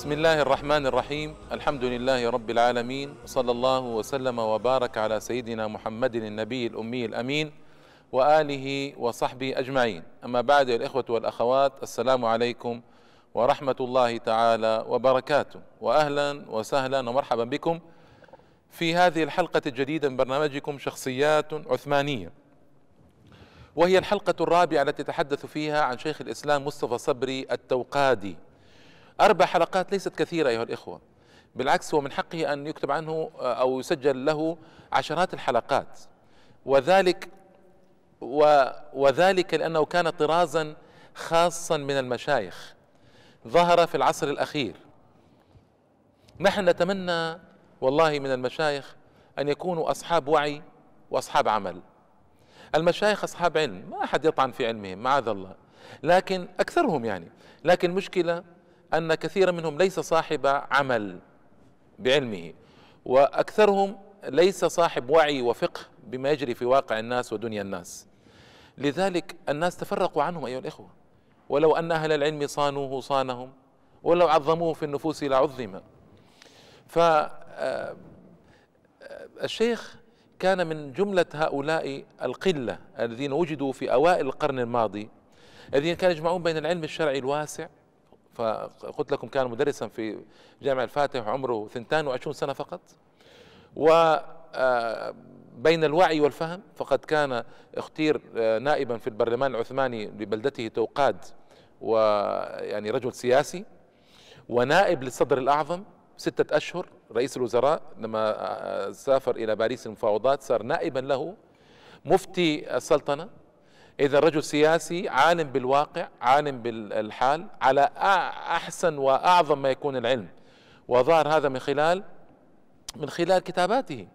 بسم الله الرحمن الرحيم الحمد لله رب العالمين صلى الله وسلم وبارك على سيدنا محمد النبي الأمي الأمين وآله وصحبه أجمعين أما بعد الإخوة والأخوات السلام عليكم ورحمة الله تعالى وبركاته وأهلا وسهلا ومرحبا بكم في هذه الحلقة الجديدة من برنامجكم شخصيات عثمانية وهي الحلقة الرابعة التي تحدث فيها عن شيخ الإسلام مصطفى صبري التوقادي أربع حلقات ليست كثيرة أيها الإخوة. بالعكس هو من حقه أن يكتب عنه أو يسجل له عشرات الحلقات. وذلك و وذلك لأنه كان طرازا خاصا من المشايخ. ظهر في العصر الأخير. نحن نتمنى والله من المشايخ أن يكونوا أصحاب وعي وأصحاب عمل. المشايخ أصحاب علم ما أحد يطعن في علمهم معاذ الله. لكن أكثرهم يعني. لكن مشكلة أن كثيرا منهم ليس صاحب عمل بعلمه وأكثرهم ليس صاحب وعي وفقه بما يجري في واقع الناس ودنيا الناس. لذلك الناس تفرقوا عنهم أيها الإخوة. ولو أن أهل العلم صانوه صانهم ولو عظموه في النفوس لعظم فالشيخ كان من جملة هؤلاء القلة الذين وجدوا في أوائل القرن الماضي الذين كانوا يجمعون بين العلم الشرعي الواسع فقلت لكم كان مدرسا في جامع الفاتح عمره 22 سنة فقط. و بين الوعي والفهم فقد كان اختير نائبا في البرلمان العثماني لبلدته توقاد ويعني رجل سياسي ونائب للصدر الأعظم ستة أشهر رئيس الوزراء لما سافر إلى باريس المفاوضات صار نائبا له مفتي السلطنة إذا رجل سياسي عالم بالواقع عالم بالحال على أحسن وأعظم ما يكون العلم وظهر هذا من خلال من خلال كتاباته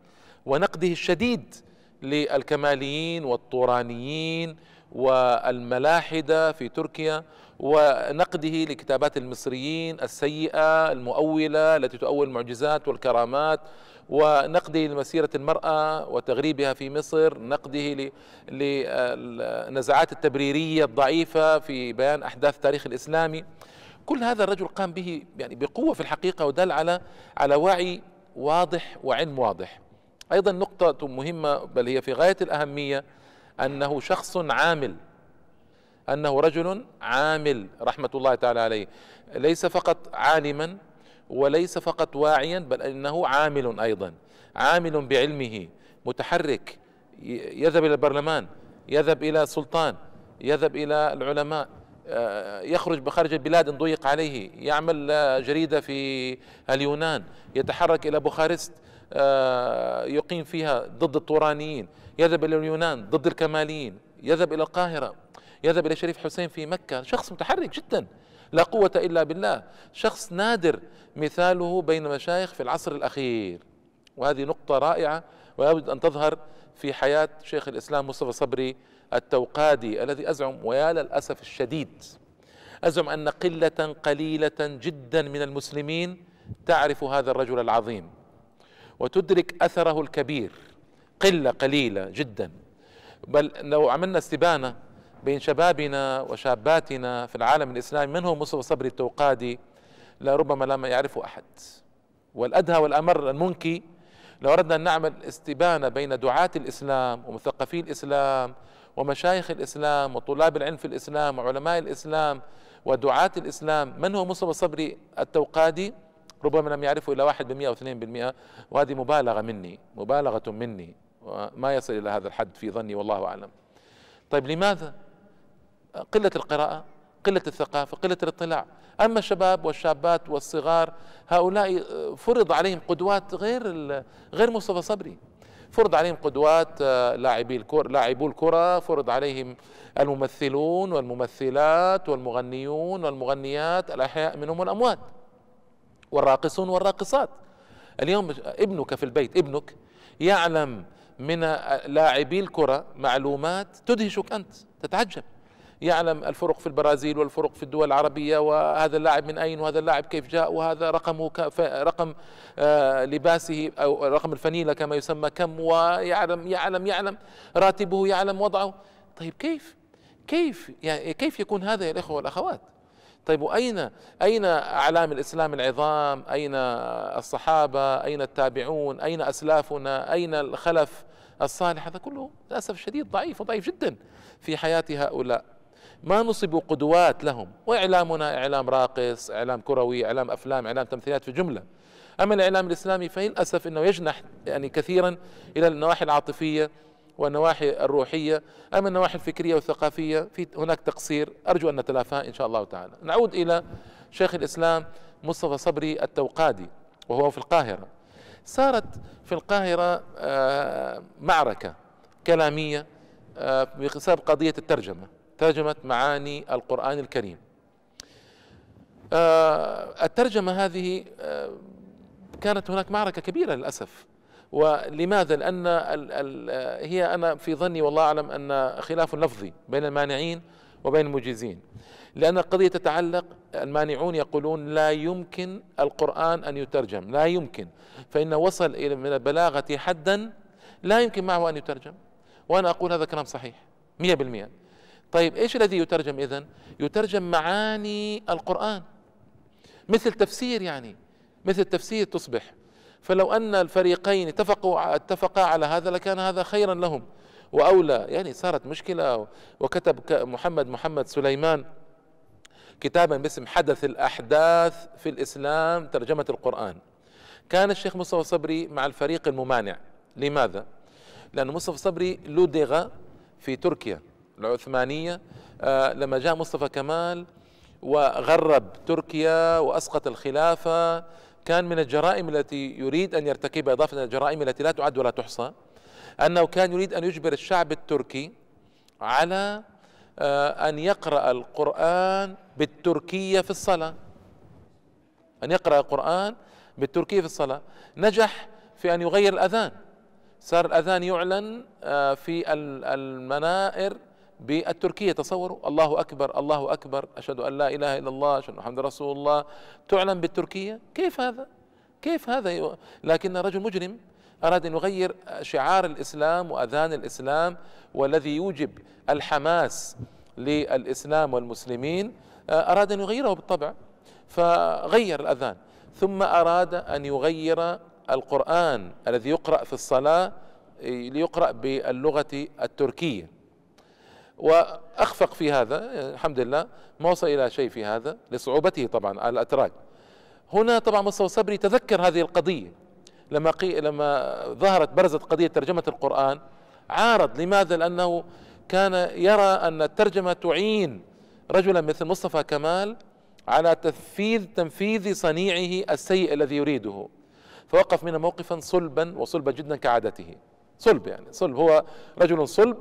ونقده الشديد للكماليين والطورانيين والملاحدة في تركيا ونقده لكتابات المصريين السيئة المؤولة التي تؤول المعجزات والكرامات ونقده لمسيرة المرأة وتغريبها في مصر نقده للنزعات التبريرية الضعيفة في بيان أحداث التاريخ الإسلامي. كل هذا الرجل قام به يعني بقوة في الحقيقة ودل على على وعي واضح وعلم واضح. أيضا نقطة مهمة بل هي في غاية الأهمية أنه شخص عامل أنه رجل عامل رحمة الله تعالى عليه. ليس فقط عالما وليس فقط واعيا بل إنه عامل أيضا. عامل بعلمه متحرك يذهب إلى البرلمان يذهب إلى السلطان يذهب إلى العلماء يخرج بخارج البلاد إن ضيق عليه يعمل جريدة في اليونان يتحرك إلى بوخارست يقيم فيها ضد الطورانيين يذهب إلى اليونان ضد الكماليين يذهب إلى القاهرة. يذهب إلى شريف حسين في مكة. شخص متحرك جدا لا قوة إلا بالله. شخص نادر مثاله بين مشايخ في العصر الأخير. وهذه نقطة رائعة ويجب أن تظهر في حياة شيخ الإسلام مصطفى صبري التوقادي الذي أزعم ويا للأسف الشديد أزعم أن قلة قليلة جدا من المسلمين تعرف هذا الرجل العظيم. وتدرك أثره الكبير. قلة قليلة جدا. بل لو عملنا استبانة بين شبابنا وشاباتنا في العالم الإسلامي من هو مصطفى صبري التوقادي؟ لربما لم يعرفه أحد. والأدهى والأمر المنكي لو أردنا أن نعمل استبانة بين دعاة الإسلام ومثقفي الإسلام ومشايخ الإسلام وطلاب العلم في الإسلام وعلماء الإسلام ودعاة الإسلام من هو مصطفى صبري التوقادي؟ ربما لم يعرفه إلا واحد بالمئة أو اثنين بالمئة. وهذه مبالغة مني مبالغة مني وما يصل إلى هذا الحد في ظني والله أعلم. طيب لماذا؟ قلة القراءة قلة الثقافة قلة الاطلاع. أما الشباب والشابات والصغار هؤلاء فرض عليهم قدوات غير غير مصطفى صبري. فرض عليهم قدوات لاعبي الكرة لاعبو الكرة فرض عليهم الممثلون والممثلات والمغنيون والمغنيات الأحياء منهم والأموات. والراقصون والراقصات. اليوم ابنك في البيت ابنك يعلم من لاعبي الكرة معلومات تدهشك أنت تتعجب. يعلم الفرق في البرازيل والفرق في الدول العربية وهذا اللاعب من أين وهذا اللاعب كيف جاء وهذا رقمه رقم لباسه أو رقم الفنيلة كما يسمى كم ويعلم يعلم يعلم راتبه يعلم وضعه. طيب كيف؟ كيف يعني كيف يكون هذا يا الإخوة والأخوات؟ طيب وأين أين أعلام الإسلام العظام؟ أين الصحابة؟ أين التابعون؟ أين أسلافنا؟ أين الخلف الصالح؟ هذا كله للأسف الشديد ضعيف وضعيف جدا في حياة هؤلاء. ما نصبوا قدوات لهم. وإعلامنا إعلام راقص إعلام كروي إعلام أفلام إعلام تمثيلات في جملة. أما الإعلام الإسلامي فللأسف أنه يجنح يعني كثيرا إلى النواحي العاطفية والنواحي الروحية. أما النواحي الفكرية والثقافية في هناك تقصير. أرجو أن نتلافاه إن شاء الله تعالى. نعود إلى شيخ الإسلام مصطفى صبري التوقادي وهو في القاهرة. صارت في القاهرة آه، معركة كلامية آه، بسبب قضية الترجمة. ترجمة معاني القرآن الكريم. آه، الترجمة هذه كانت هناك معركة كبيرة للأسف. ولماذا؟ لأن ال هي أنا في ظني والله أعلم أن خلاف لفظي بين المانعين وبين المجيزين. لأن القضية تتعلق المانعون يقولون لا يمكن القرآن أن يترجم لا يمكن. فإنه وصل إلى من البلاغة حدا لا يمكن معه أن يترجم. وأنا أقول هذا كلام صحيح مية بالمئة طيب إيش الذي يترجم إذن؟ يترجم معاني القرآن مثل تفسير يعني مثل تفسير تصبح. فلو أن الفريقين اتفقوا اتفقا على هذا لكان هذا خيرا لهم. وأولى يعني صارت مشكلة. وكتب محمد محمد سليمان كتابا باسم حدث الأحداث في الإسلام ترجمة القرآن. كان الشيخ مصطفى صبري مع الفريق الممانع. لماذا؟ لأن مصطفى صبري لدغ في تركيا. العثمانية آه لما جاء مصطفى كمال وغرب تركيا وأسقط الخلافة كان من الجرائم التي يريد أن يرتكبها إضافة إلى الجرائم التي لا تعد ولا تحصى أنه كان يريد أن يجبر الشعب التركي على آه، أن يقرأ القرآن بالتركية في الصلاة. أن يقرأ القرآن بالتركية في الصلاة. نجح في أن يغير الأذان. صار الأذان يعلن آه، في المنائر بالتركية. تصوروا. الله أكبر الله أكبر. أشهد أن لا إله إلا الله أشهد محمد رسول الله. تعلن بالتركية؟ كيف هذا؟ كيف هذا؟ لكن رجل مجرم أراد أن يغير شعار الإسلام وأذان الإسلام والذي يوجب الحماس للإسلام والمسلمين آه، أراد أن يغيره بالطبع فغير الأذان. ثم أراد أن يغير القرآن الذي يقرأ في الصلاة ليقرأ باللغة التركية. وأخفق في هذا الحمد لله ما وصل إلى شيء في هذا لصعوبته طبعا على الأتراك. هنا طبعا مصطفى صبري تذكر هذه القضية. لما قي لما ظهرت برزت قضية ترجمة القرآن عارض لماذا؟ لأنه كان يرى أن الترجمة تعين رجلا مثل مصطفى كمال على تنفيذ تنفيذ صنيعه السيء الذي يريده. فوقف منه موقفا صلبا وصلبا جدا كعادته. صلب يعني صلب. هو رجل صلب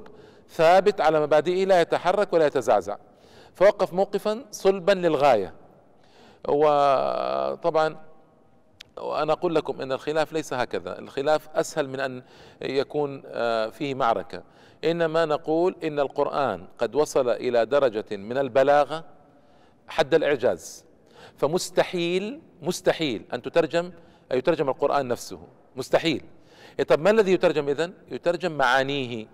ثابت على مبادئه لا يتحرك ولا يتزعزع. فوقف موقفا صلبا للغاية. وطبعا وأنا أقول لكم أن الخلاف ليس هكذا. الخلاف أسهل من أن يكون آه، فيه معركة. إنما نقول إن القرآن قد وصل إلى درجة من البلاغة حد الإعجاز. فمستحيل مستحيل أن تترجم أن يترجم القرآن نفسه. مستحيل. إيه، طب ما الذي يترجم إذن؟ يترجم معانيه.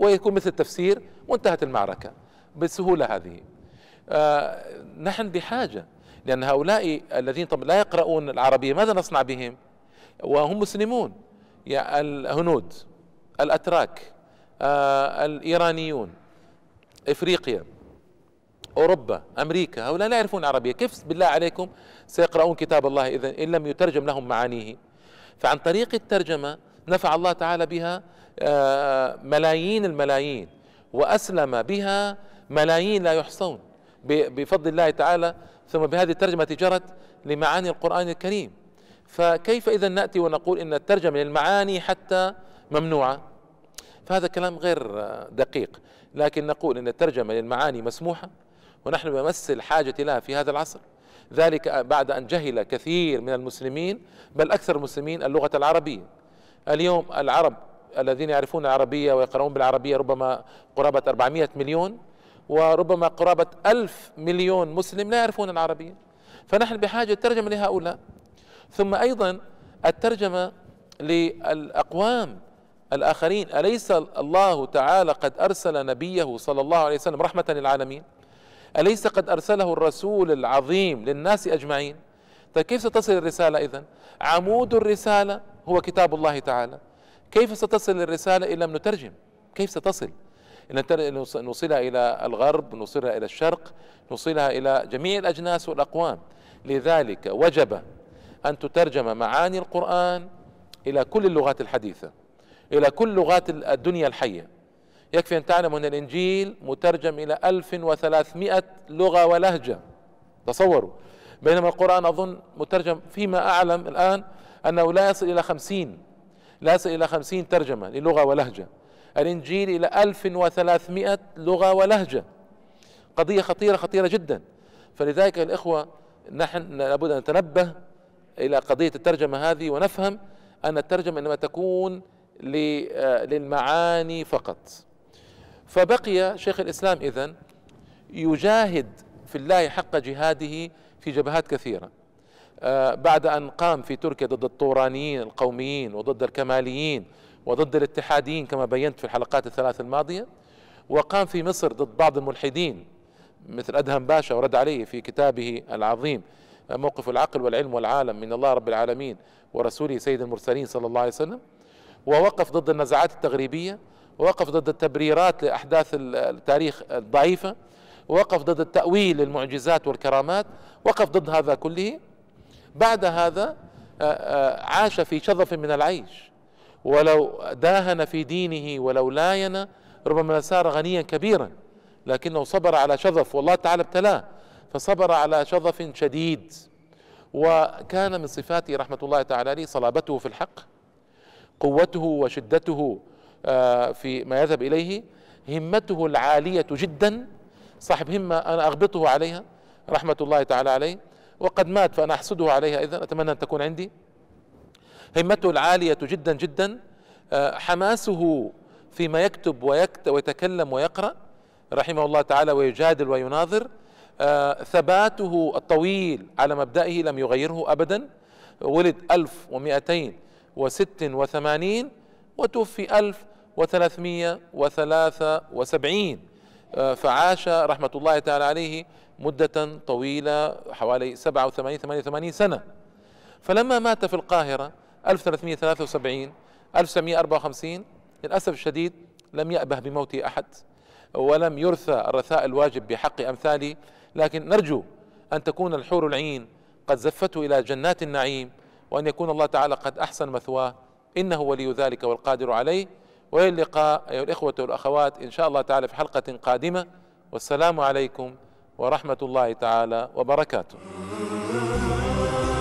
ويكون مثل التفسير وانتهت المعركة بالسهولة هذه. آه نحن بحاجة لأن هؤلاء الذين طب لا يقرؤون العربية ماذا نصنع بهم؟ وهم مسلمون. يعني الهنود الأتراك آه الإيرانيون إفريقيا أوروبا أمريكا هؤلاء لا يعرفون العربية. كيف بالله عليكم سيقرؤون كتاب الله إذا إن لم يترجم لهم معانيه؟ فعن طريق الترجمة نفع الله تعالى بها آه، ملايين الملايين وأسلم بها ملايين لا يحصون بفضل الله تعالى ثم بهذه الترجمة جرت لمعاني القرآن الكريم. فكيف إذا نأتي ونقول إن الترجمة للمعاني حتى ممنوعة؟ فهذا كلام غير دقيق لكن نقول إن الترجمة للمعاني مسموحة ونحن بمس الحاجة لها في هذا العصر. ذلك بعد أن جهل كثير من المسلمين بل أكثر المسلمين اللغة العربية. اليوم العرب الذين يعرفون العربية ويقرؤون بالعربية ربما قرابة 400 مليون وربما قرابة ألف مليون مسلم لا يعرفون العربية. فنحن بحاجة ترجمة لهؤلاء. ثم أيضا الترجمة للأقوام الآخرين. أليس الله تعالى قد أرسل نبيه صلى الله عليه وسلم رحمة للعالمين؟ أليس قد أرسله الرسول العظيم للناس أجمعين؟ طيب كيف ستصل الرسالة إذن؟ عمود الرسالة هو كتاب الله تعالى. كيف ستصل الرسالة إن لم نترجم كيف ستصل؟ إن نوصلها إلى الغرب نوصلها إلى الشرق نوصلها إلى جميع الأجناس والأقوام. لذلك وجب أن تترجم معاني القرآن إلى كل اللغات الحديثة إلى كل لغات الدنيا الحية. يكفي أن تعلم أن الإنجيل مترجم إلى 1300 لغة ولهجة. تصوروا. بينما القرآن أظن مترجم فيما أعلم الآن أنه لا يصل إلى خمسين لا يصل إلى خمسين ترجمة للغة ولهجة. الإنجيل إلى 1300 لغة ولهجة. قضية خطيرة خطيرة جدا. فلذلك الإخوة نحن لابد أن نتنبه إلى قضية الترجمة هذه ونفهم أن الترجمة إنما تكون للمعاني فقط. فبقي شيخ الإسلام إذن يجاهد في الله حق جهاده في جبهات كثيرة. آه، بعد أن قام في تركيا ضد الطورانيين القوميين وضد الكماليين وضد الاتحاديين كما بينت في الحلقات الثلاث الماضية وقام في مصر ضد بعض الملحدين مثل أدهم باشا ورد عليه في كتابه العظيم موقف العقل والعلم والعالم من الله رب العالمين ورسوله سيد المرسلين صلى الله عليه وسلم ووقف ضد النزعات التغريبية ووقف ضد التبريرات لأحداث التاريخ الضعيفة وقف ضد التأويل للمعجزات والكرامات وقف ضد هذا كله بعد هذا آه، آه، عاش في شظف من العيش. ولو داهن في دينه ولو لاين ربما صار غنيا كبيرا لكنه صبر على شظف. والله تعالى ابتلاه فصبر على شظف شديد. وكان من صفاته رحمة الله تعالى عليه صلابته في الحق قوته وشدته آه، في ما يذهب إليه همته العالية جدا صاحب همة أنا أغبطه عليها رحمة الله تعالى عليه. وقد مات فأنا أحسده عليها إذا أتمنى أن تكون عندي. همته العالية جدا جدا آه، حماسه فيما يكتب ويكتب ويتكلم ويقرأ رحمه الله تعالى ويجادل ويناظر. آه، ثباته الطويل على مبدئه لم يغيره أبدا. ولد 1286 وتوفي 1373 آه، فعاش رحمة الله تعالى عليه مدة طويلة حوالي 87 88 سنة. فلما مات في القاهرة 1373 1954 للأسف الشديد لم يأبه بموته أحد ولم يرثى الرثاء الواجب بحق أمثالي. لكن نرجو أن تكون الحور العين قد زفته إلى جنات النعيم وأن يكون الله تعالى قد أحسن مثواه. إنه ولي ذلك والقادر عليه. وإلى اللقاء أيها الإخوة والأخوات إن شاء الله تعالى في حلقة قادمة. والسلام عليكم ورحمة الله تعالى وبركاته.